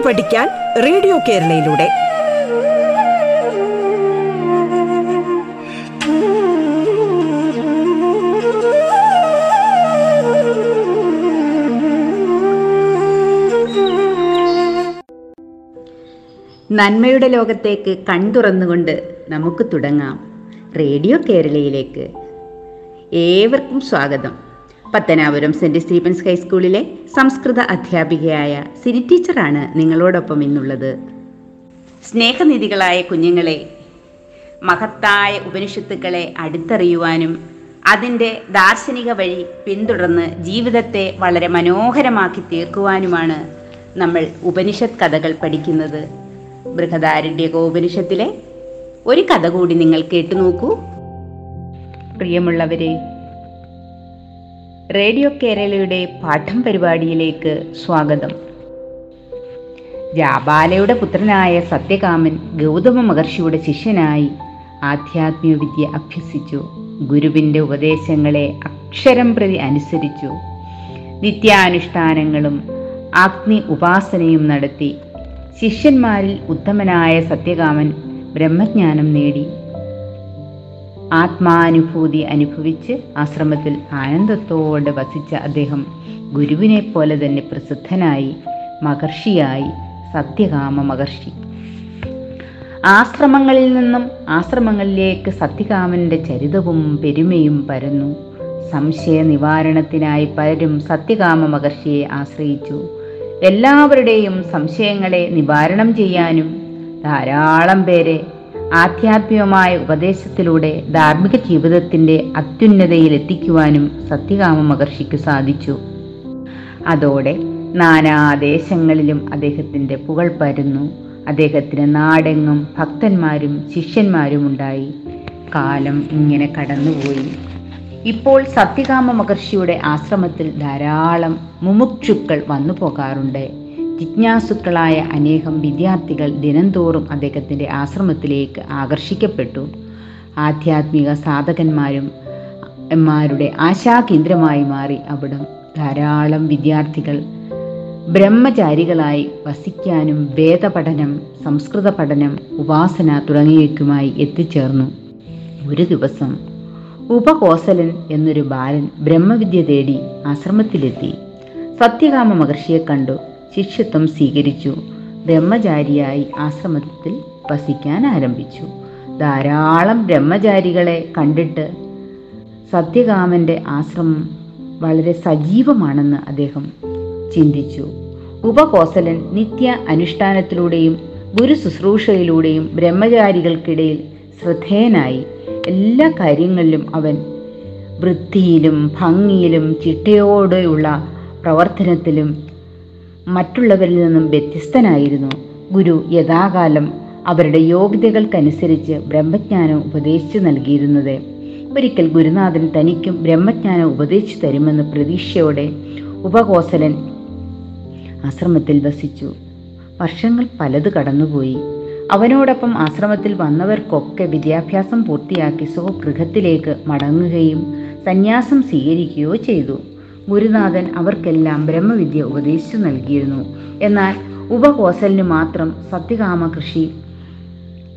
പാട്ട് പഠിക്കാൻ റേഡിയോ കേരളയിലൂടെ. നന്മയുടെ ലോകത്തേക്ക് കൺതുറന്നുകൊണ്ട് നമുക്ക് തുടങ്ങാം റേഡിയോ കേരളയിലേക്ക്. ഏവർക്കും സ്വാഗതം. പത്തനാപുരം സെന്റ് സ്റ്റീഫൻസ് ഹൈസ്കൂളിലെ സംസ്കൃത അധ്യാപികയായ സിനി ടീച്ചറാണ് നിങ്ങളോടൊപ്പം ഇന്നുള്ളത്. സ്നേഹനിധികളായ കുഞ്ഞുങ്ങളെ മഹത്തായ ഉപനിഷത്തുക്കളെ അടുത്തറിയുവാനും അതിന്റെ ദാർശനിക വഴി പിന്തുടർന്ന് ജീവിതത്തെ വളരെ മനോഹരമാക്കി തീർക്കുവാനുമാണ് നമ്മൾ ഉപനിഷത്ത് കഥകൾ പഠിക്കുന്നത്. ബൃഹദാരണ്യക ഉപനിഷത്തിലെ ഒരു കഥ കൂടി നിങ്ങൾ കേട്ടു നോക്കൂ. പ്രിയമുള്ളവരെ റേഡിയോ കേരളയുടെ പാഠം പരിപാടിയിലേക്ക് സ്വാഗതം. ജാബാലയുടെ പുത്രനായ സത്യകാമൻ ഗൗതമ മഹർഷിയുടെ ശിഷ്യനായി ആധ്യാത്മിക വിദ്യ അഭ്യസിച്ചു. ഗുരുവിന്റെ ഉപദേശങ്ങളെ അക്ഷരം പ്രതി അനുസരിച്ചു. നിത്യാനുഷ്ഠാനങ്ങളും അഗ്നി ഉപാസനയും നടത്തി. ശിഷ്യന്മാരിൽ ഉത്തമനായ സത്യകാമൻ ബ്രഹ്മജ്ഞാനം നേടി. ആത്മാനുഭൂതി അനുഭവിച്ച് ആശ്രമത്തിൽ ആനന്ദത്തോടെ വസിച്ച അദ്ദേഹം ഗുരുവിനെ പോലെ തന്നെ പ്രസിദ്ധനായി മഹർഷിയായി സത്യകാമ മഹർഷി. ആശ്രമങ്ങളിൽ നിന്നും ആശ്രമങ്ങളിലേക്ക് സത്യകാമന്റെ ചരിതവും പെരുമയും പരന്നു. സംശയ നിവാരണത്തിനായി പലരും സത്യകാമ മഹർഷിയെ ആശ്രയിച്ചു. എല്ലാവരുടെയും സംശയങ്ങളെ നിവാരണം ചെയ്യാനും ധാരാളം പേരെ ആധ്യാത്മികമായ ഉപദേശത്തിലൂടെ ധാർമ്മിക ജീവിതത്തിന്റെ അത്യുന്നതയിൽ എത്തിക്കുവാനും സത്യകാമ മഹർഷിക്ക് സാധിച്ചു. അതോടെ നാനാദേശങ്ങളിലും അദ്ദേഹത്തിന്റെ പുകൾ പരന്നു. അദ്ദേഹത്തിന് നാടെങ്ങും ഭക്തന്മാരും ശിഷ്യന്മാരും ഉണ്ടായി. കാലം ഇങ്ങനെ കടന്നുപോയി. ഇപ്പോൾ സത്യകാമ മഹർഷിയുടെ ആശ്രമത്തിൽ ധാരാളം മുമുക്ഷുക്കൾ വന്നു പോകാറുണ്ട് ജിജ്ഞാസുക്കളായ അനേകം വിദ്യാർത്ഥികൾ ദിനംതോറും അദ്ദേഹത്തിന്റെ ആശ്രമത്തിലേക്ക് ആകർഷിക്കപ്പെട്ടു. ആധ്യാത്മിക സാധകന്മാരും മാരുടെ ആശാകേന്ദ്രമായി മാറി. അവിടം ധാരാളം വിദ്യാർത്ഥികൾ ബ്രഹ്മചാരികളായി വസിക്കാനും വേദപഠനം സംസ്കൃത പഠനം ഉപാസന തുടങ്ങിയവയ്ക്കുമായി എത്തിച്ചേർന്നു. ഒരു ദിവസം ഉപകോസലൻ എന്നൊരു ബാലൻ ബ്രഹ്മവിദ്യ തേടി ആശ്രമത്തിലെത്തി. സത്യകാമ മഹർഷിയെ കണ്ടു. ശിഷ്യത്വം സ്വീകരിച്ചു. ബ്രഹ്മചാരിയായി ആശ്രമത്തിൽ വസിക്കാൻ ആരംഭിച്ചു. ധാരാളം ബ്രഹ്മചാരികളെ കണ്ടിട്ട് സത്യകാമന്റെ ആശ്രമം വളരെ സജീവമാണെന്ന് അദ്ദേഹം ചിന്തിച്ചു. ഉപകോസലൻ നിത്യ അനുഷ്ഠാനത്തിലൂടെയും ഗുരു ശുശ്രൂഷയിലൂടെയും ബ്രഹ്മചാരികൾക്കിടയിൽ ശ്രദ്ധേയനായി. എല്ലാ കാര്യങ്ങളിലും അവൻ വൃത്തിയിലും ഭംഗിയിലും ചിട്ടയോടെയുള്ള പ്രവർത്തനത്തിലും മറ്റുള്ളവരിൽ നിന്നും വ്യത്യസ്തനായിരുന്നു. ഗുരു യഥാകാലം അവരുടെ യോഗ്യതകൾക്കനുസരിച്ച് ബ്രഹ്മജ്ഞാനം ഉപദേശിച്ചു നൽകിയിരുന്നത്. ഒരിക്കൽ ഗുരുനാഥൻ തനിക്കും ബ്രഹ്മജ്ഞാനം ഉപദേശിച്ചു തരുമെന്ന് പ്രതീക്ഷയോടെ ഉപകോസലൻ ആശ്രമത്തിൽ വസിച്ചു. വർഷങ്ങൾ പലത് കടന്നുപോയി. അവനോടൊപ്പം ആശ്രമത്തിൽ വന്നവർക്കൊക്കെ വിദ്യാഭ്യാസം പൂർത്തിയാക്കി സ്വഗൃഹത്തിലേക്ക് മടങ്ങുകയും സന്യാസം സ്വീകരിക്കുകയോ ചെയ്തു. ഗുരുനാഥൻ അവർക്കെല്ലാം ബ്രഹ്മവിദ്യ ഉപദേശിച്ചു നൽകിയിരുന്നു. എന്നാൽ ഉപകോസലിന് മാത്രം സത്യകാമ കൃഷി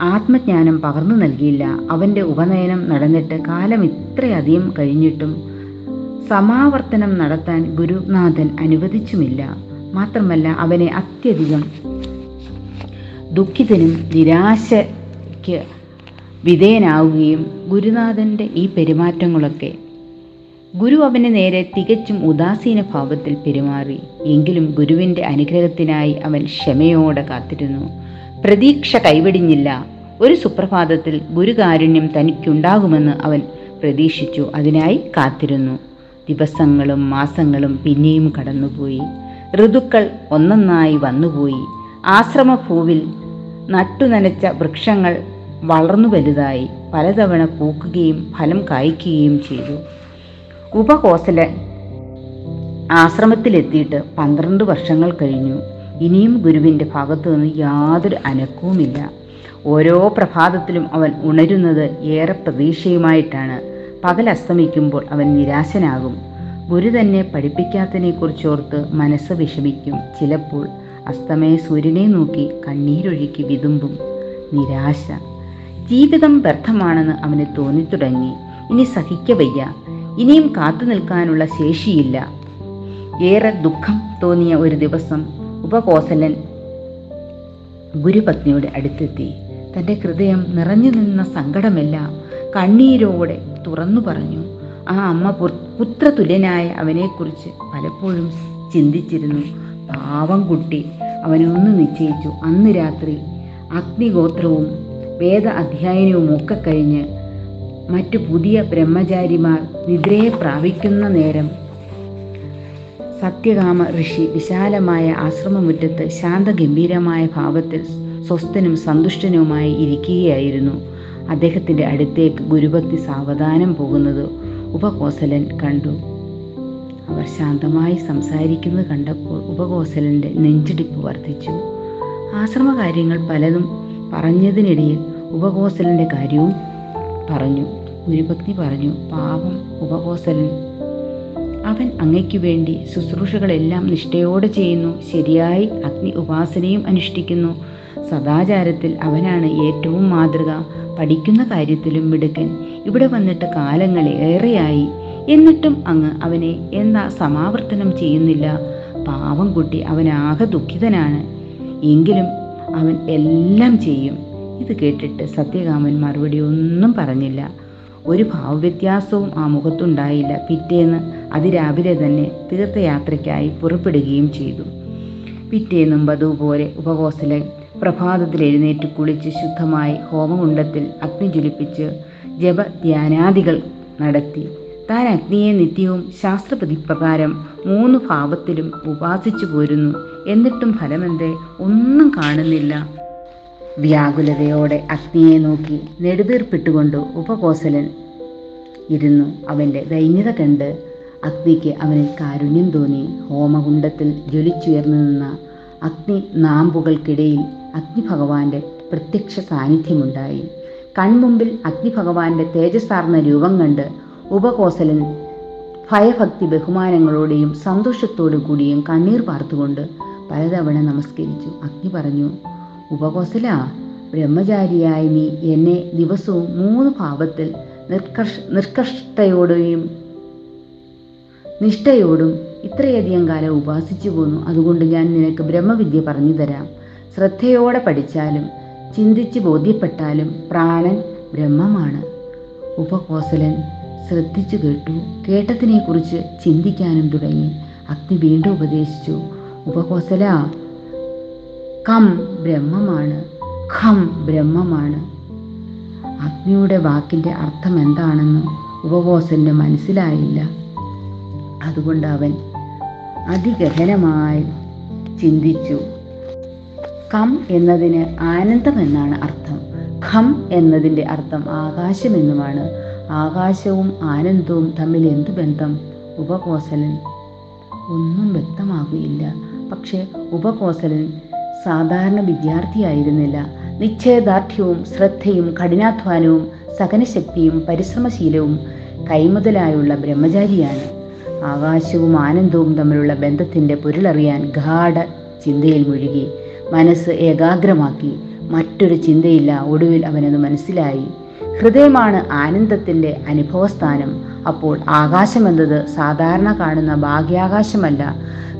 ആത്മജ്ഞാനം പകർന്നു നൽകിയില്ല. അവന്റെ ഉപനയനം നടന്നിട്ട് കാലം ഇത്രയധികം കഴിഞ്ഞിട്ടും സമാവർത്തനം നടത്താൻ ഗുരുനാഥൻ അനുവദിച്ചുമില്ല. മാത്രമല്ല അവനെ അത്യധികം ദുഃഖിതനും നിരാശയ്ക്ക് വിധേയനാവുകയും ഗുരുനാഥന്റെ ഈ പെരുമാറ്റങ്ങളൊക്കെ ഗുരു അവന് നേരെ തികച്ചും ഉദാസീന ഭാവത്തിൽ പെരുമാറി. എങ്കിലും ഗുരുവിന്റെ അനുഗ്രഹത്തിനായി അവൻ ക്ഷമയോടെ കാത്തിരുന്നു. പ്രതീക്ഷ കൈവിടിഞ്ഞില്ല. ഒരു സുപ്രഭാതത്തിൽ ഗുരുകാരുണ്യം തനിക്കുണ്ടാകുമെന്ന് അവൻ പ്രതീക്ഷിച്ചു. അതിനായി കാത്തിരുന്നു. ദിവസങ്ങളും മാസങ്ങളും പിന്നെയും കടന്നുപോയി. ഋതുക്കൾ ഒന്നൊന്നായി വന്നുപോയി. ആശ്രമഭൂവിൽ നട്ടുനനച്ച വൃക്ഷങ്ങൾ വളർന്നു വലുതായി. പലതവണ പൂക്കുകയും ഫലം കായ്ക്കുകയും ചെയ്തു. ഉപകോസലൻ ആശ്രമത്തിലെത്തിയിട്ട് പന്ത്രണ്ട് വർഷങ്ങൾ കഴിഞ്ഞു. ഇനിയും ഗുരുവിന്റെ ഭാഗത്തു നിന്ന് യാതൊരു അനക്കവുമില്ല. ഓരോ പ്രഭാതത്തിലും അവൻ ഉണരുന്നത് ഏറെ പ്രതീക്ഷയുമായിട്ടാണ്. പകൽ അസ്തമിക്കുമ്പോൾ അവൻ നിരാശനാകും. ഗുരു തന്നെ പഠിപ്പിക്കാത്തതിനെക്കുറിച്ചോർത്ത് മനസ്സ് വിഷമിക്കും. ചിലപ്പോൾ അസ്തമയ സൂര്യനെ നോക്കി കണ്ണീരൊഴുക്കി വിതുമ്പും. നിരാശ. ജീവിതം വ്യർത്ഥമാണെന്ന് അവന് തോന്നിത്തുടങ്ങി. ഇനി സഹിക്കവയ്യ. ഇനിയും കാത്തു നിൽക്കാനുള്ള ശേഷിയില്ല. ഏറെ ദുഃഖം തോന്നിയ ഒരു ദിവസം ഉപകോസലൻ ഗുരുപത്നിയുടെ അടുത്തെത്തി. തന്റെ ഹൃദയം നിറഞ്ഞു നിന്ന സങ്കടമെല്ലാം കണ്ണീരോടെ തുറന്നു പറഞ്ഞു. ആ അമ്മ പുത്രതുല്യനായ അവനെക്കുറിച്ച് പലപ്പോഴും ചിന്തിച്ചിരുന്നു. പാവം കുട്ടി. അവനൊന്ന് നിശ്ചയിച്ചു. അന്ന് രാത്രി അഗ്നിഗോത്രവും വേദ അധ്യയനവും ഒക്കെ കഴിഞ്ഞ് മറ്റു പുതിയ ബ്രഹ്മചാരിമാർ നിദ്രയെ പ്രാപിക്കുന്ന നേരം. സത്യകാമ ഋഷി വിശാലമായ ആശ്രമമുറ്റത്ത് ശാന്തഗംഭീരമായ ഭാവത്തിൽ സ്വസ്ഥനും സന്തുഷ്ടനുമായി ഇരിക്കുകയായിരുന്നു. അദ്ദേഹത്തിന്റെ അടുത്തേക്ക് ഗുരുഭക്തി സാവധാനം പോകുന്നത് ഉപകോസലൻ കണ്ടു. അവർ ശാന്തമായി സംസാരിക്കുന്നത് കണ്ടപ്പോൾ ഉപകോസലന്റെ നെഞ്ചിടിപ്പ് വർദ്ധിച്ചു. ആശ്രമകാര്യങ്ങൾ പലതും പറഞ്ഞതിനിടയിൽ ഉപകോസലന്റെ കാര്യവും പറഞ്ഞു. ഗുരുഭക്തി പറഞ്ഞു പാപം ഉപകോസലൻ അവൻ അങ്ങയ്ക്കു വേണ്ടി ശുശ്രൂഷകളെല്ലാം നിഷ്ഠയോടെ ചെയ്യുന്നു. ശരിയായി അഗ്നി ഉപാസനയും അനുഷ്ഠിക്കുന്നു. സദാചാരത്തിൽ അവനാണ് ഏറ്റവും മാതൃക. പഠിക്കുന്ന കാര്യത്തിലും മിടുക്കൻ. ഇവിടെ വന്നിട്ട് കാലങ്ങൾ ഏറെയായി. എന്നിട്ടും അങ്ങ് അവനെ എന്താ സമാവർത്തനം ചെയ്യുന്നില്ല. പാവം കുട്ടി അവനാകെ ദുഃഖിതനാണ്. എങ്കിലും അവൻ എല്ലാം ചെയ്യും. ഇത് കേട്ടിട്ട് സത്യകാമൻ മറുപടി ഒന്നും പറഞ്ഞില്ല. ഒരു ഭാവവ്യത്യാസവും ആ മുഖത്തുണ്ടായില്ല. പിറ്റേന്ന് അതിരാവിലെ തന്നെ തീർത്ഥയാത്രയ്ക്കായി പുറപ്പെടുകയും ചെയ്തു. പിറ്റേന്നും പതുപോലെ ഉപവാസല പ്രഭാതത്തിൽ എഴുന്നേറ്റ് കുളിച്ച് ശുദ്ധമായി ഹോമകുണ്ടത്തിൽ അഗ്നി ജ്വലിപ്പിച്ച് ജപധ്യാനാദികൾ നടത്തി. താൻ അഗ്നിയെ നിത്യവും ശാസ്ത്രപ്രതിപ്രകാരം മൂന്ന് ഭാവത്തിലും ഉപാസിച്ചു പോരുന്നു. എന്നിട്ടും ഫലമെന്തേ? ഒന്നും കാണുന്നില്ല. വ്യാകുലതയോടെ അഗ്നിയെ നോക്കി നെടുവീർപ്പിട്ടുകൊണ്ട് ഉപകോസലൻ ഇരുന്നു. അവന്റെ ദൈന്യത കണ്ട് അഗ്നിക്ക് അവനിൽ കാരുണ്യം തോന്നി. ഹോമകുണ്ടത്തിൽ ജ്വലിച്ചുയർന്നു നിന്ന അഗ്നി നാമ്പുകൾക്കിടയിൽ അഗ്നിഭഗവാന്റെ പ്രത്യക്ഷ സാന്നിധ്യമുണ്ടായി. കൺമുമ്പിൽ അഗ്നിഭഗവാന്റെ തേജസ്സാർന്ന രൂപം കണ്ട് ഉപകോസലൻ ഭയഭക്തി ബഹുമാനങ്ങളോടെയും സന്തോഷത്തോടു കൂടിയും കണ്ണീർ പാർത്തുകൊണ്ട് പലതവണ നമസ്കരിച്ചു. അഗ്നി പറഞ്ഞു ഉപകോസല. ബ്രഹ്മചാരിയായി നീ എന്നെ ദിവസവും മൂന്ന് ഭാവത്തിൽ നിർക്കർഷ നിർക്കഷ്ടയോടെയും നിഷ്ഠയോടും ഇത്രയധികം കാലം ഉപാസിച്ചു പോന്നു. അതുകൊണ്ട് ഞാൻ നിനക്ക് ബ്രഹ്മവിദ്യ പറഞ്ഞു തരാം. ശ്രദ്ധയോടെ പഠിച്ചാലും ചിന്തിച്ച് ബോധ്യപ്പെട്ടാലും പ്രാണൻ ബ്രഹ്മമാണ്. ഉപകോസലൻ ശ്രദ്ധിച്ചു കേട്ടു. കേട്ടതിനെക്കുറിച്ച് ചിന്തിക്കാനും തുടങ്ങി. അഗ്നി വീണ്ടും ഉപദേശിച്ചു. ഉപകോസല കം ബ്രഹ്മമാണ്. ഖം ബ്രഹ്മമാണ്. അഗ്നിയുടെ വാക്കിന്റെ അർത്ഥം എന്താണെന്ന് ഉപകോസലിന് മനസ്സിലായില്ല. അതുകൊണ്ട് അവൻ അതിഗഹനമായി ചിന്തിച്ചു. കം എന്നതിന് ആനന്ദം എന്നാണ് അർത്ഥം. ഖം എന്നതിന്റെ അർത്ഥം ആകാശമെന്നുമാണ് ആകാശവും ആനന്ദവും തമ്മിൽ എന്തു ബന്ധം? ഉപകോസലൻ ഒന്നും വ്യക്തമാകുകയില്ല. പക്ഷേ ഉപകോസലൻ സാധാരണ വിദ്യാർത്ഥിയായിരുന്നില്ല. നിശ്ചയദാർഢ്യവും ശ്രദ്ധയും കഠിനാധ്വാനവും സഹനശക്തിയും പരിശ്രമശീലവും കൈമുതലായുള്ള ബ്രഹ്മചാരിയാണ്. ആകാശവും ആനന്ദവും തമ്മിലുള്ള ബന്ധത്തിന്റെ പൊരുളറിയാൻ ഗാഠ ചിന്തയിൽ മുഴുകി. മനസ്സ് ഏകാഗ്രമാക്കി. മറ്റൊരു ചിന്തയില്ല ഒടുവിൽ അവനത് മനസ്സിലായി. ഹൃദയമാണ് ആനന്ദത്തിന്റെ അനുഭവസ്ഥാനം. അപ്പോൾ ആകാശമെന്നത് സാധാരണ കാണുന്ന ഭാഗ്യാകാശമല്ല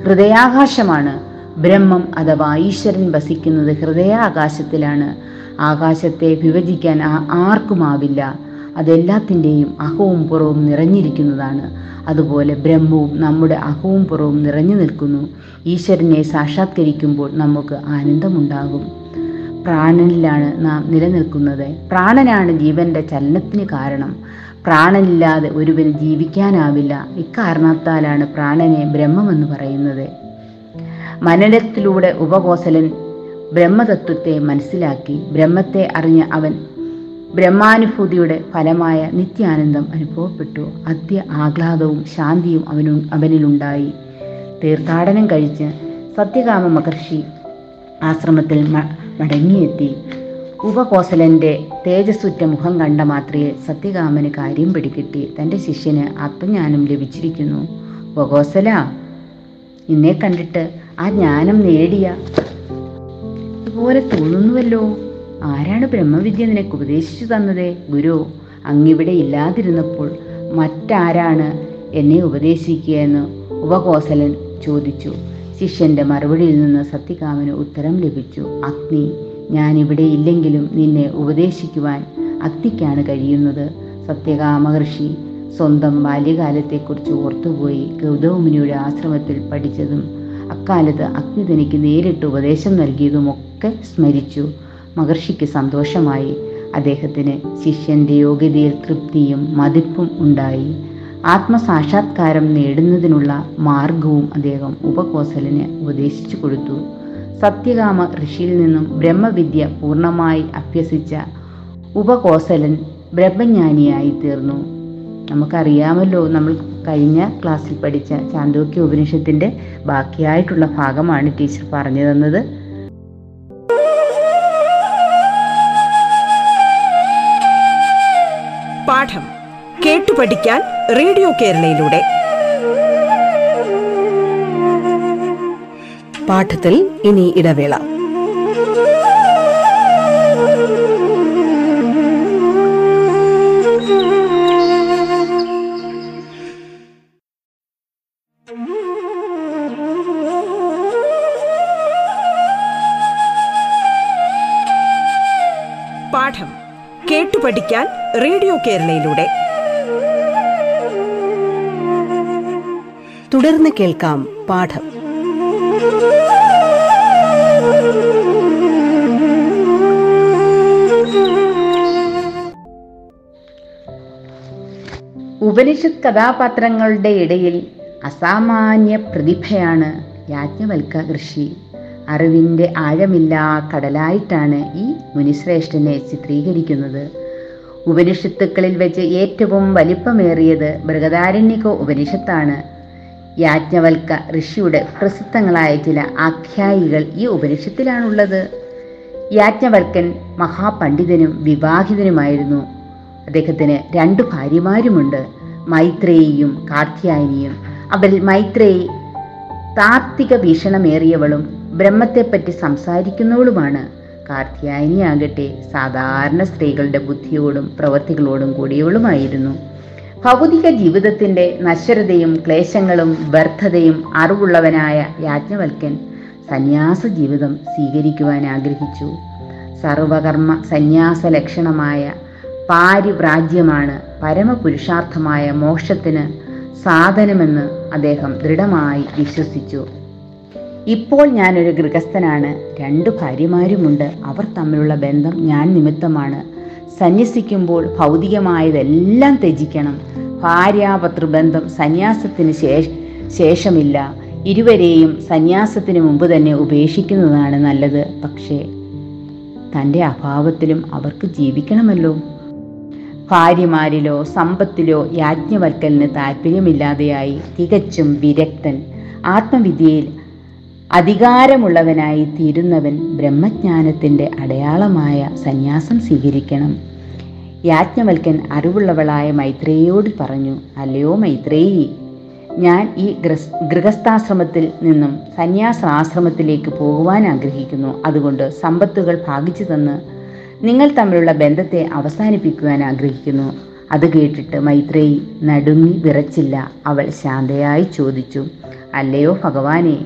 ഹൃദയാകാശമാണ് ബ്രഹ്മം അഥവാ ഈശ്വരൻ വസിക്കുന്നത് ഹൃദയാകാശത്തിലാണ്. ആകാശത്തെ വിഭജിക്കാൻ ആർക്കുമാവില്ല. അതെല്ലാത്തിന്റെയും അഹവും പുറവും നിറഞ്ഞിരിക്കുന്നതാണ്. അതുപോലെ ബ്രഹ്മവും നമ്മുടെ അഹവും പുറവും നിറഞ്ഞു നിൽക്കുന്നു. ഈശ്വരനെ സാക്ഷാത്കരിക്കുമ്പോൾ നമുക്ക് ആനന്ദമുണ്ടാകും. പ്രാണനിലാണ് നാം നിലനിൽക്കുന്നത്. പ്രാണനാണ് ജീവന്റെ ചലനത്തിന് കാരണം. പ്രാണനില്ലാതെ ഒരുവന് ജീവിക്കാനാവില്ല. ഇക്കാരണത്താലാണ് പ്രാണനെ ബ്രഹ്മമെന്ന് പറയുന്നത്. മനനത്തിലൂടെ ഉപകോസലൻ ബ്രഹ്മതത്വത്തെ മനസ്സിലാക്കി ബ്രഹ്മത്തെ അറിഞ്ഞ അവൻ ബ്രഹ്മാനുഭൂതിയുടെ ഫലമായ നിത്യാനന്ദം അനുഭവപ്പെട്ടു. അത്യ ആഹ്ലാദവും ശാന്തിയും അവനു അവനിലുണ്ടായി. തീർത്ഥാടനം കഴിച്ച് സത്യകാമ മഹർഷി ആശ്രമത്തിൽ മടങ്ങിയെത്തി. ഉപകോസലന്റെ തേജസ്സുറ്റ മുഖം കണ്ട മാത്രയെ സത്യകാമന് കാര്യം പിടികിട്ടി. തന്റെ ശിഷ്യന് ആത്മജ്ഞാനം ലഭിച്ചിരിക്കുന്നു. ഉപകോസല നിന്നെ കണ്ടിട്ട് ആ ജ്ഞാനം നേടിയ. ഇതുപോലെ തോന്നുന്നുവല്ലോ. ആരാണ് ബ്രഹ്മവിദ്യ നിനക്ക് ഉപദേശിച്ചു തന്നത് ഗുരു? അങ്ങിവിടെ ഇല്ലാതിരുന്നപ്പോൾ മറ്റാരാണ് എന്നെ ഉപദേശിക്കുക എന്ന് ഉപകോസലൻ ചോദിച്ചു. ശിഷ്യന്റെ മറുപടിയിൽ നിന്ന് സത്യകാമന് ഉത്തരം ലഭിച്ചു. അഗ്നി ഞാൻ ഇവിടെ ഇല്ലെങ്കിലും നിന്നെ ഉപദേശിക്കുവാൻ അഗ്നിക്കാണ് കഴിയുന്നത്. സത്യകാമ ഋഷി സ്വന്തം ബാല്യകാലത്തെക്കുറിച്ച് ഓർത്തുപോയി ഗൗതമുനിയുടെ ആശ്രമത്തിൽ പഠിച്ചതും അക്കാലത്ത് അഗ്നി തനിക്ക് നേരിട്ട് ഉപദേശം നൽകിയതുമൊക്കെ സ്മരിച്ചു. മഹർഷിക്ക് സന്തോഷമായി. അദ്ദേഹത്തിന് ശിഷ്യന്റെ യോഗ്യതയിൽ തൃപ്തിയും മതിപ്പും ഉണ്ടായി. ആത്മസാക്ഷാത്കാരം നേടുന്നതിനുള്ള മാർഗവും അദ്ദേഹം ഉപകോസലിന് ഉപദേശിച്ചു കൊടുത്തു. സത്യകാമ ഋഷിയിൽ നിന്നും ബ്രഹ്മവിദ്യ പൂർണമായി അഭ്യസിച്ച ഉപകോസലൻ ബ്രഹ്മജ്ഞാനിയായി തീർന്നു. നമുക്കറിയാമല്ലോ നമ്മൾ കഴിഞ്ഞ ക്ലാസ്സിൽ പഠിച്ച ചാന്തോക്യ ഉപനിഷത്തിന്റെ ബാക്കിയായിട്ടുള്ള ഭാഗമാണ് ടീച്ചർ പറഞ്ഞു തന്നത് പാഠം കേട്ടു പഠിക്കാൻ റേഡിയോ കേരളയിലൂടെ. പാഠത്തിൽ ഇനി ഇടവേള. റേഡിയോ കേരളയിലൂടെ. തുടർന്ന് കേൾക്കാം പാഠം. ഉപനിഷത് കഥാപാത്രങ്ങളുടെ ഇടയിൽ അസാമാന്യ പ്രതിഭയാണ് യാജ്ഞവൽക്ക കൃഷി അറിവിന്റെ ആഴമില്ലാ കടലായിട്ടാണ് ഈ മുനിശ്രേഷ്ഠനെ ചിത്രീകരിക്കുന്നത്. ഉപനിഷത്തുക്കളിൽ വെച്ച് ഏറ്റവും വലിപ്പമേറിയത് ബൃഹദാരണ്യക ഉപനിഷത്താണ്. യാജ്ഞവൽക്ക ഋഷിയുടെ പ്രസിദ്ധങ്ങളായ ചില ആഖ്യായികൾ ഈ ഉപനിഷത്തിലാണുള്ളത്. യാജ്ഞവൽക്കൻ മഹാപണ്ഡിതനും വിവാഹിതനുമായിരുന്നു. അദ്ദേഹത്തിന് രണ്ടു ഭാര്യമാരുമുണ്ട്. മൈത്രേയിയും കാർത്യായനിയും. അവരിൽ മൈത്രേയി താർത്തിക വീക്ഷണമേറിയവളും ബ്രഹ്മത്തെപ്പറ്റി സംസാരിക്കുന്നവളുമാണ്. കാർത്യായനിയാകട്ടെ സാധാരണ സ്ത്രീകളുടെ ബുദ്ധിയോടും പ്രവൃത്തികളോടും കൂടിയവളുമായിരുന്നു. ഭൗതിക ജീവിതത്തിന്റെ നശ്വരതയും ക്ലേശങ്ങളും വ്യർത്ഥതയും അറിവുള്ളവനായ യാജ്ഞവൽക്കൻ സന്യാസ ജീവിതം സ്വീകരിക്കുവാൻ ആഗ്രഹിച്ചു. സർവകർമ്മ സന്യാസ ലക്ഷണമായ പാരിവ്രാജ്യമാണ് പരമപുരുഷാർത്ഥമായ മോക്ഷത്തിന് സാധനമെന്ന് അദ്ദേഹം ദൃഢമായി വിശ്വസിച്ചു. ഇപ്പോൾ ഞാനൊരു ഗൃഹസ്ഥനാണ്. രണ്ടു ഭാര്യമാരുമുണ്ട്. അവർ തമ്മിലുള്ള ബന്ധം ഞാൻ നിമിത്തമാണ്. സന്യസിക്കുമ്പോൾ ഭൗതികമായതെല്ലാം ത്യജിക്കണം. ഭാര്യാപത്രബന്ധം സന്യാസത്തിന് ശേഷ ശേഷമില്ല. ഇരുവരെയും സന്യാസത്തിന് മുമ്പ് തന്നെ ഉപേക്ഷിക്കുന്നതാണ് നല്ലത്. പക്ഷേ തന്റെ അഭാവത്തിലും അവർക്ക് ജീവിക്കണമല്ലോ. ഭാര്യമാരിലോ സമ്പത്തിലോ യാജ്ഞവൽക്കലിന് താല്പര്യമില്ലാതെയായി തികച്ചും വിരക്തൻ. ആത്മവിദ്യയിൽ അധികാരമുള്ളവനായി തീരുന്നവൻ ബ്രഹ്മജ്ഞാനത്തിന്റെ അടയാളമായ സന്യാസം സ്വീകരിക്കണം. യാജ്ഞവൽക്കൻ അറിവുള്ളവളായ മൈത്രേയോട് പറഞ്ഞു അല്ലയോ മൈത്രേയി ഞാൻ ഈ ഗൃഹസ്ഥാശ്രമത്തിൽ നിന്നും സന്യാസാശ്രമത്തിലേക്ക് പോകുവാൻ ആഗ്രഹിക്കുന്നു. അതുകൊണ്ട് സമ്പത്തുകൾ ഭാഗിച്ചു തന്ന് നിങ്ങൾ തമ്മിലുള്ള ബന്ധത്തെ അവസാനിപ്പിക്കുവാൻ ആഗ്രഹിക്കുന്നു. അത് കേട്ടിട്ട് മൈത്രേയി നടുങ്ങി വിറച്ചില്ല. അവൾ ശാന്തയായി ചോദിച്ചു അല്ലയോ ഭഗവാനെ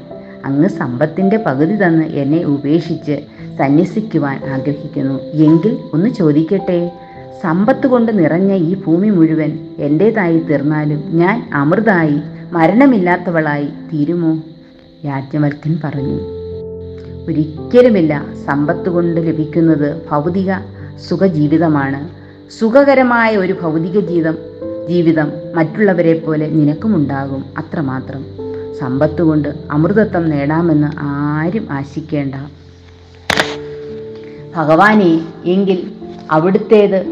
അങ്ങ് സമ്പത്തിന്റെ പകുതി തന്ന് എന്നെ ഉപേക്ഷിച്ച് സന്യസിക്കുവാൻ ആഗ്രഹിക്കുന്നു. എങ്കിൽ ഒന്ന് ചോദിക്കട്ടെ? സമ്പത്ത് കൊണ്ട് നിറഞ്ഞ ഈ ഭൂമി മുഴുവൻ എന്റേതായി തീർന്നാലും ഞാൻ അമൃതായി മരണമില്ലാത്തവളായി തീരുമോ? യാജ്ഞവൽക്കൻ പറഞ്ഞു. ഒരിക്കലുമില്ല. സമ്പത്ത് കൊണ്ട് ലഭിക്കുന്നത് ഭൗതിക സുഖജീവിതമാണ്. സുഖകരമായ ഒരു ഭൗതിക ജീവിതം ജീവിതം മറ്റുള്ളവരെ പോലെ നിനക്കുമുണ്ടാകും. അത്രമാത്രം. സമ്പത്ത് കൊണ്ട് അമൃതത്വം നേടാമെന്ന് ആരും ആശിക്കേണ്ട. ഭഗവാനെ എങ്കിൽ അവിടുത്തേത്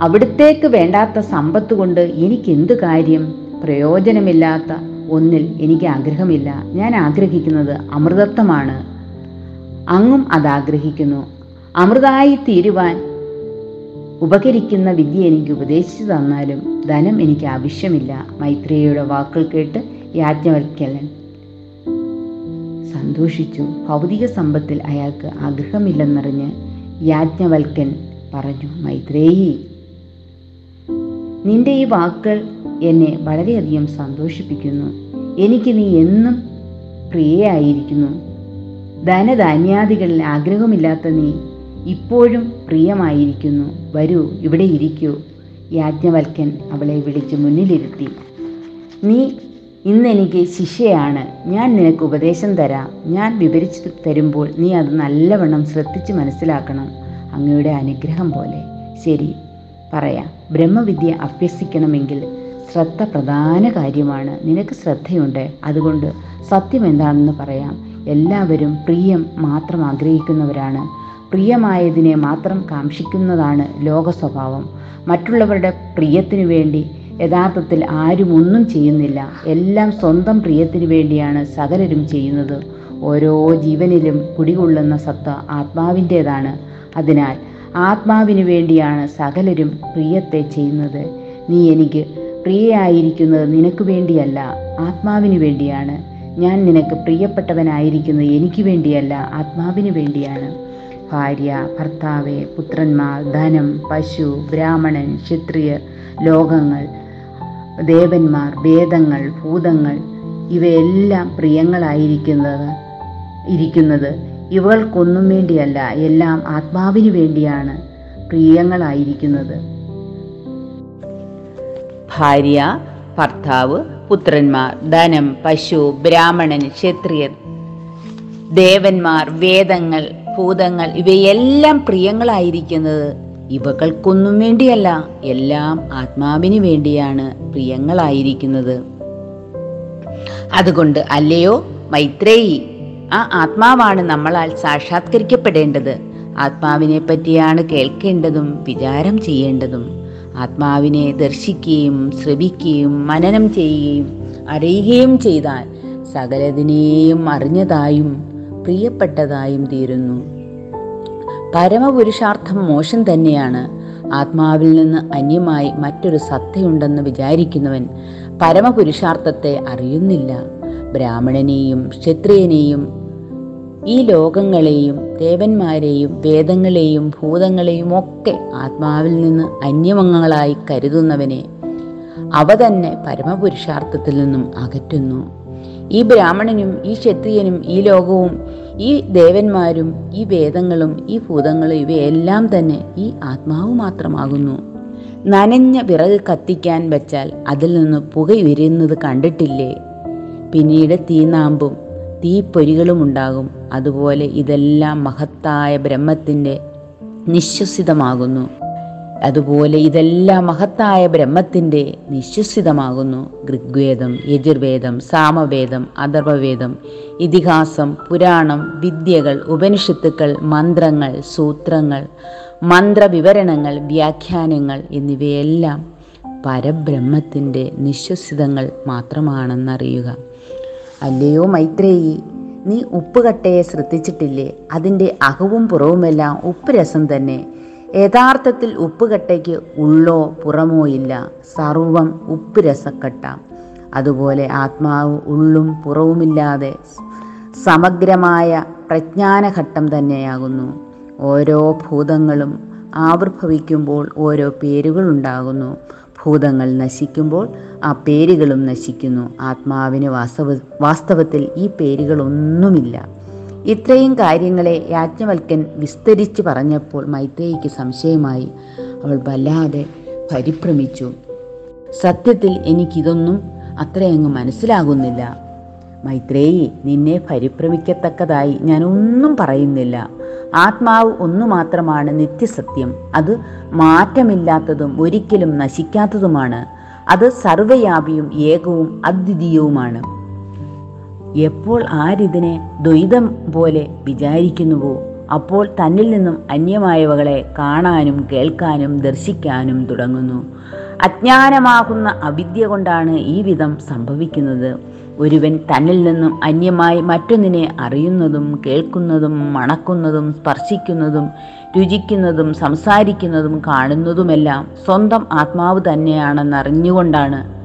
അവിടുത്തേക്ക് വേണ്ടാത്ത സമ്പത്ത് കൊണ്ട് എനിക്കെന്ത് കാര്യം? പ്രയോജനമില്ലാത്ത ഒന്നിൽ എനിക്ക് ആഗ്രഹമില്ല. ഞാൻ ആഗ്രഹിക്കുന്നത് അമൃതത്വമാണ്. അങ്ങും അതാഗ്രഹിക്കുന്നു. അമൃതായി തീരുവാൻ ഉപകരിക്കുന്ന വിദ്യ എനിക്ക് ഉപദേശിച്ചു തന്നാലും ധനം എനിക്ക് ആവശ്യമില്ല. മൈത്രേയയുടെ വാക്കുകൾ കേട്ട് യാജ്ഞവൽക്കലൻ സന്തോഷിച്ചു. ഭൗതിക സമ്പത്തിൽ അയാൾക്ക് ആഗ്രഹമില്ലെന്നറിഞ്ഞ് യാജ്ഞവൽക്കൻ പറഞ്ഞു മൈത്രേയി നിന്റെ ഈ വാക്കുകൾ എന്നെ വളരെയധികം സന്തോഷിപ്പിക്കുന്നു. എനിക്ക് നീ എന്നും പ്രിയയായിരിക്കുന്നു. ധനധാന്യാദികളിൽ ആഗ്രഹമില്ലാത്ത നീ ഇപ്പോഴും പ്രിയമായിരിക്കുന്നു. വരൂ ഇവിടെ ഇരിക്കൂ. യാജ്ഞവൽക്കൻ അവളെ വിളിച്ച് മുന്നിലിരുത്തി. നീ ഇന്നെനിക്ക് ശിഷ്യയാണ് ഞാൻ നിനക്ക് ഉപദേശം തരാം. ഞാൻ വിവരിച്ചു തരുമ്പോൾ നീ അത് നല്ലവണ്ണം ശ്രദ്ധിച്ച് മനസ്സിലാക്കണം. അങ്ങയുടെ അനുഗ്രഹം പോലെ. ശരി പറയാം. ബ്രഹ്മവിദ്യ അഭ്യസിക്കണമെങ്കിൽ ശ്രദ്ധ പ്രധാന കാര്യമാണ്. നിനക്ക് ശ്രദ്ധയുണ്ട്. അതുകൊണ്ട് സത്യം എന്താണെന്ന് പറയാം. എല്ലാവരും പ്രിയം മാത്രം ആഗ്രഹിക്കുന്നവരാണ്. പ്രിയമായതിനെ മാത്രം കാക്ഷിക്കുന്നതാണ് ലോക സ്വഭാവം മറ്റുള്ളവരുടെ പ്രിയത്തിനു വേണ്ടി യഥാർത്ഥത്തിൽ ആരും ഒന്നും ചെയ്യുന്നില്ല. എല്ലാം സ്വന്തം പ്രിയത്തിനു വേണ്ടിയാണ് സകലരും ചെയ്യുന്നത്. ഓരോ ജീവനിലും കുടികൊള്ളുന്ന സത്ത ആത്മാവിന്റേതാണ്. അതിനാൽ ആത്മാവിനു വേണ്ടിയാണ് സകലരും പ്രിയത്തെ ചെയ്യുന്നത്. നീ എനിക്ക് പ്രിയയായിരിക്കുന്നത് നിനക്ക് വേണ്ടിയല്ല ആത്മാവിനു വേണ്ടിയാണ്. ഞാൻ നിനക്ക് പ്രിയപ്പെട്ടവനായിരിക്കുന്നത് എനിക്ക് വേണ്ടിയല്ല ആത്മാവിന് വേണ്ടിയാണ്. ഭാര്യ ഭർത്താവ് പുത്രന്മാർ ധനം പശു ബ്രാഹ്മണൻ ക്ഷത്രിയർ ലോകങ്ങൾ ദേവന്മാർ വേദങ്ങൾ ഭൂതങ്ങൾ ഇവയെല്ലാം പ്രിയങ്ങളായിരിക്കുന്നത് ഇരിക്കുന്നത് ഇവകൾക്കൊന്നും വേണ്ടിയല്ല എല്ലാം ആത്മാവിന് വേണ്ടിയാണ് പ്രിയങ്ങളായിരിക്കുന്നത്. ഭാര്യ ഭർത്താവ് പുത്രന്മാർ ധനം പശു ബ്രാഹ്മണൻ ക്ഷത്രിയർ ദേവന്മാർ വേദങ്ങൾ ഭൂതങ്ങൾ ഇവയെല്ലാം പ്രിയങ്ങളായിരിക്കുന്നത് ഇവകൾക്കൊന്നും വേണ്ടിയല്ല എല്ലാം ആത്മാവിന് വേണ്ടിയാണ് പ്രിയങ്ങളായിരിക്കുന്നത്. അതുകൊണ്ട് അല്ലയോ മൈത്രേയി ആ ആത്മാവാണ് നമ്മളാൽ സാക്ഷാത്കരിക്കപ്പെടേണ്ടത്. ആത്മാവിനെ പറ്റിയാണ് കേൾക്കേണ്ടതും വിചാരം ചെയ്യേണ്ടതും. ആത്മാവിനെ ദർശിക്കുകയും ശ്രവിക്കുകയും മനനം ചെയ്യുകയും അറിയുകയും ചെയ്താൽ സകലതിനെയും അറിഞ്ഞതായും പ്രിയപ്പെട്ടതായും തീരുന്നു. പരമപുരുഷാർത്ഥം മോശം തന്നെയാണ്. ആത്മാവിൽ നിന്ന് അന്യമായി മറ്റൊരു സത്തയുണ്ടെന്ന് വിചാരിക്കുന്നവൻ പരമപുരുഷാർത്ഥത്തെ അറിയുന്നില്ല. ബ്രാഹ്മണനെയും ക്ഷത്രിയനെയും ഈ ലോകങ്ങളെയും ദേവന്മാരെയും വേദങ്ങളെയും ഭൂതങ്ങളെയും ഒക്കെ ആത്മാവിൽ നിന്ന് അന്യമംഗങ്ങളായി കരുതുന്നവനെ അവ തന്നെ പരമപുരുഷാർത്ഥത്തിൽ നിന്നും അകറ്റുന്നു. ഈ ബ്രാഹ്മണനും ഈ ക്ഷത്രിയനും ഈ ലോകവും ഈ ദേവന്മാരും ഈ വേദങ്ങളും ഈ ഭൂതങ്ങളും ഇവയെല്ലാം തന്നെ ഈ ആത്മാവ് മാത്രമാകുന്നു. നനഞ്ഞ വിറക് കത്തിക്കാൻ വെച്ചാൽ അതിൽ നിന്ന് പുകയുരുന്നത് കണ്ടിട്ടില്ലേ? പിന്നീട് തീനാമ്പും തീപ്പൊരികളും ഉണ്ടാകും. അതുപോലെ ഇതെല്ലാം മഹത്തായ ബ്രഹ്മത്തിന്റെ നിശ്വസിതമാകുന്നു. അതുപോലെ ഇതെല്ലാം മഹത്തായ ബ്രഹ്മത്തിന്റെ നിശ്വസിതമാകുന്നു. ഋഗ്വേദം യജുർവേദം സാമവേദം അഥർവവേദം ഇതിഹാസം പുരാണം വിദ്യകൾ ഉപനിഷത്തുക്കൾ മന്ത്രങ്ങൾ സൂത്രങ്ങൾ മന്ത്രവിവരണങ്ങൾ വ്യാഖ്യാനങ്ങൾ എന്നിവയെല്ലാം പരബ്രഹ്മത്തിന്റെ നിശ്വസിതങ്ങൾ മാത്രമാണെന്നറിയുക. അല്ലയോ മൈത്രേയി നീ ഉപ്പുകട്ടയെ ശ്രദ്ധിച്ചിട്ടില്ലേ? അതിന്റെ അകവും പുറവുമെല്ലാം ഉപ്പ് രസം തന്നെ. യഥാർത്ഥത്തിൽ ഉപ്പുകട്ടയ്ക്ക് ഉള്ളോ പുറമോ ഇല്ല. സർവം ഉപ്പ് രസക്കട്ട അതുപോലെ ആത്മാവ് ഉള്ളും പുറവുമില്ലാതെ സമഗ്രമായ പ്രജ്ഞാനഘട്ടം തന്നെയാകുന്നു. ഓരോ ഭൂതങ്ങളും ആവിർഭവിക്കുമ്പോൾ ഓരോ പേരുകൾ ഉണ്ടാകുന്നു. ഭൂതങ്ങൾ നശിക്കുമ്പോൾ ആ പേരുകളും നശിക്കുന്നു. ആത്മാവിന് വാസ്തവ വാസ്തവത്തിൽ ഈ പേരുകളൊന്നുമില്ല. ഇത്രയും കാര്യങ്ങളെ യാജ്ഞവൽക്കൻ വിസ്തരിച്ച് പറഞ്ഞപ്പോൾ മൈത്രേയിക്ക് സംശയമായി. അവൾ വല്ലാതെ പരിഭ്രമിച്ചു. സത്യത്തിൽ എനിക്കിതൊന്നും അത്രയങ്ങ് മനസ്സിലാകുന്നില്ല. മൈത്രേയി നിന്നെ പരിഭ്രമിക്കത്തക്കതായി ഞാൻ ഒന്നും പറയുന്നില്ല. ആത്മാവ് ഒന്നു മാത്രമാണ് നിത്യസത്യം. അത് മാറ്റമില്ലാത്തതും ഒരിക്കലും നശിക്കാത്തതുമാണ്. അത് സർവയാപിയും ഏകവും അദ്വിതീയവുമാണ്. എപ്പോൾ ആരിതിനെ ദ്വൈതം പോലെ വിചാരിക്കുന്നുവോ അപ്പോൾ തന്നിൽ നിന്നും അന്യമായവകളെ കാണാനും കേൾക്കാനും ദർശിക്കാനും തുടങ്ങുന്നു. അജ്ഞാനമാകുന്ന അവിദ്യ കൊണ്ടാണ് ഈ വിധം സംഭവിക്കുന്നത്. ഒരുവൻ തന്നിൽ നിന്നും അന്യമായി മറ്റൊന്നിനെ അറിയുന്നതും കേൾക്കുന്നതും മണക്കുന്നതും സ്പർശിക്കുന്നതും രുചിക്കുന്നതും സംസാരിക്കുന്നതും കാണുന്നതുമെല്ലാം സ്വന്തം ആത്മാവ് തന്നെയാണെന്നറിഞ്ഞുകൊണ്ടാണ്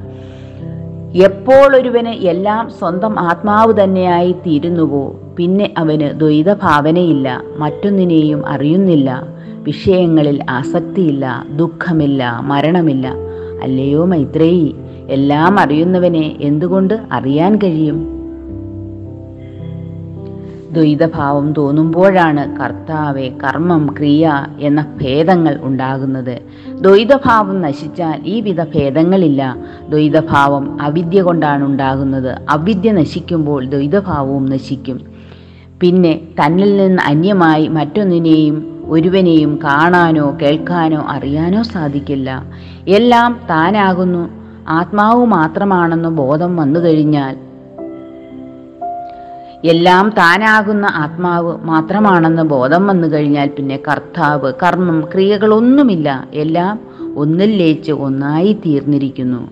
എപ്പോൾ ഒരുവന് എല്ലാം സ്വന്തം ആത്മാവ് തന്നെയായി തീരുന്നുവോ? പിന്നെ അവന് ദ്വൈതഭാവനയില്ല മറ്റൊന്നിനെയും അറിയുന്നില്ല വിഷയങ്ങളിൽ ആസക്തിയില്ല ദുഃഖമില്ല മരണമില്ല. അല്ലയോ മൈത്രേയി എല്ലാം അറിയുന്നവനെ എന്തുകൊണ്ട് അറിയാൻ കഴിയും? ദ്വൈതഭാവം തോന്നുമ്പോഴാണ് കർത്താവെ കർമ്മം ക്രിയ എന്ന ഭേദങ്ങൾ ഉണ്ടാകുന്നത്. ദ്വൈതഭാവം നശിച്ചാൽ ഈ വിധ ഭേദങ്ങളില്ല. ദ്വൈതഭാവം അവിദ്യ കൊണ്ടാണ് ഉണ്ടാകുന്നത്. അവിദ്യ നശിക്കുമ്പോൾ ദ്വൈതഭാവവും നശിക്കും. പിന്നെ തന്നിൽ നിന്ന് അന്യമായി മറ്റൊന്നിനെയും ഒരുവനെയും കാണാനോ കേൾക്കാനോ അറിയാനോ സാധിക്കില്ല. എല്ലാം താനാകുന്നു. ആത്മാവ് മാത്രമാണെന്ന് ബോധം വന്നു കഴിഞ്ഞാൽ എല്ലാം താനാകുന്ന ആത്മാവ് മാത്രമാണെന്ന് ബോധം വന്നു കഴിഞ്ഞാൽ പിന്നെ കർത്താവ് കർമ്മം ക്രിയകളൊന്നുമില്ല. എല്ലാം ഒന്നിൽ ലയിച്ച് ഒന്നായി തീർന്നിരിക്കുന്നു.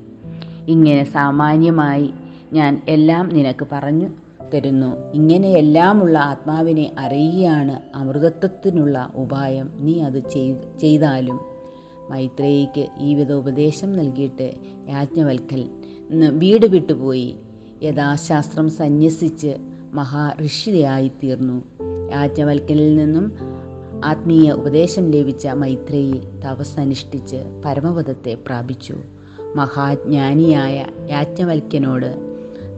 ഇങ്ങനെ സാമാന്യമായി ഞാൻ എല്ലാം നിനക്ക് പറഞ്ഞു തരുന്നു. ഇങ്ങനെയെല്ലാമുള്ള ആത്മാവിനെ അറിയുകയാണ് അമൃതത്വത്തിനുള്ള ഉപായം. നീ അത് ചെയ്താലും മൈത്രേയിക്ക് ഈ വിധ ഉപദേശം നൽകിയിട്ട് യാജ്ഞവൽക്കൽ വീട് വിട്ടുപോയി. യഥാശാസ്ത്രം സന്യസിച്ച് മഹാഋഷിയായി തീർന്നു യാജ്ഞവൽക്കലിൽ നിന്നും ആത്മീയ ഉപദേശം ലഭിച്ച മൈത്രേയി തപസ്സനുഷ്ഠിച്ച് പരമപദത്തെ പ്രാപിച്ചു. മഹാജ്ഞാനിയായ യാജ്ഞവൽക്കനോട്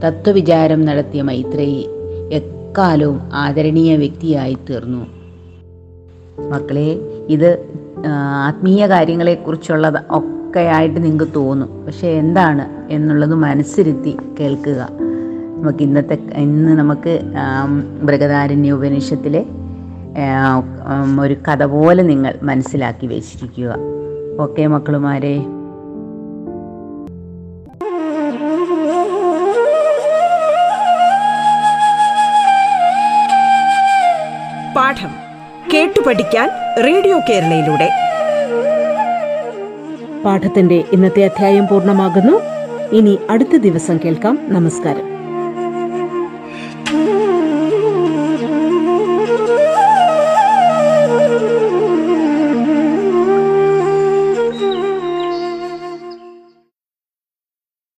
തത്വവിചാരം നടത്തിയ മൈത്രേയി എക്കാലവും ആദരണീയ വ്യക്തിയായി തീർന്നു മക്കളെ ഇത് ആത്മീയ കാര്യങ്ങളെക്കുറിച്ചുള്ളത് ഒക്കെയായിട്ട് നിങ്ങൾക്ക് തോന്നും. പക്ഷെ എന്താണ് എന്നുള്ളത് മനസ്സിരുത്തി കേൾക്കുക. നമുക്ക് ഇന്നത്തെ ഇന്ന് നമുക്ക് മൃഗധാരണ്യ ഉപനിഷത്തിലെ ഒരു കഥ പോലെ നിങ്ങൾ മനസ്സിലാക്കി വെച്ചിരിക്കുക. ഓക്കെ മക്കളുമാരെ. പാഠം കേട്ടു പഠിക്കാൻ റേഡിയോ കേരളയിലൂടെ. പാഠത്തിന്റെ ഇന്നത്തെ അധ്യായം പൂർണമാകുന്നു. ഇനി അടുത്ത ദിവസം കേൾക്കാം. നമസ്കാരം.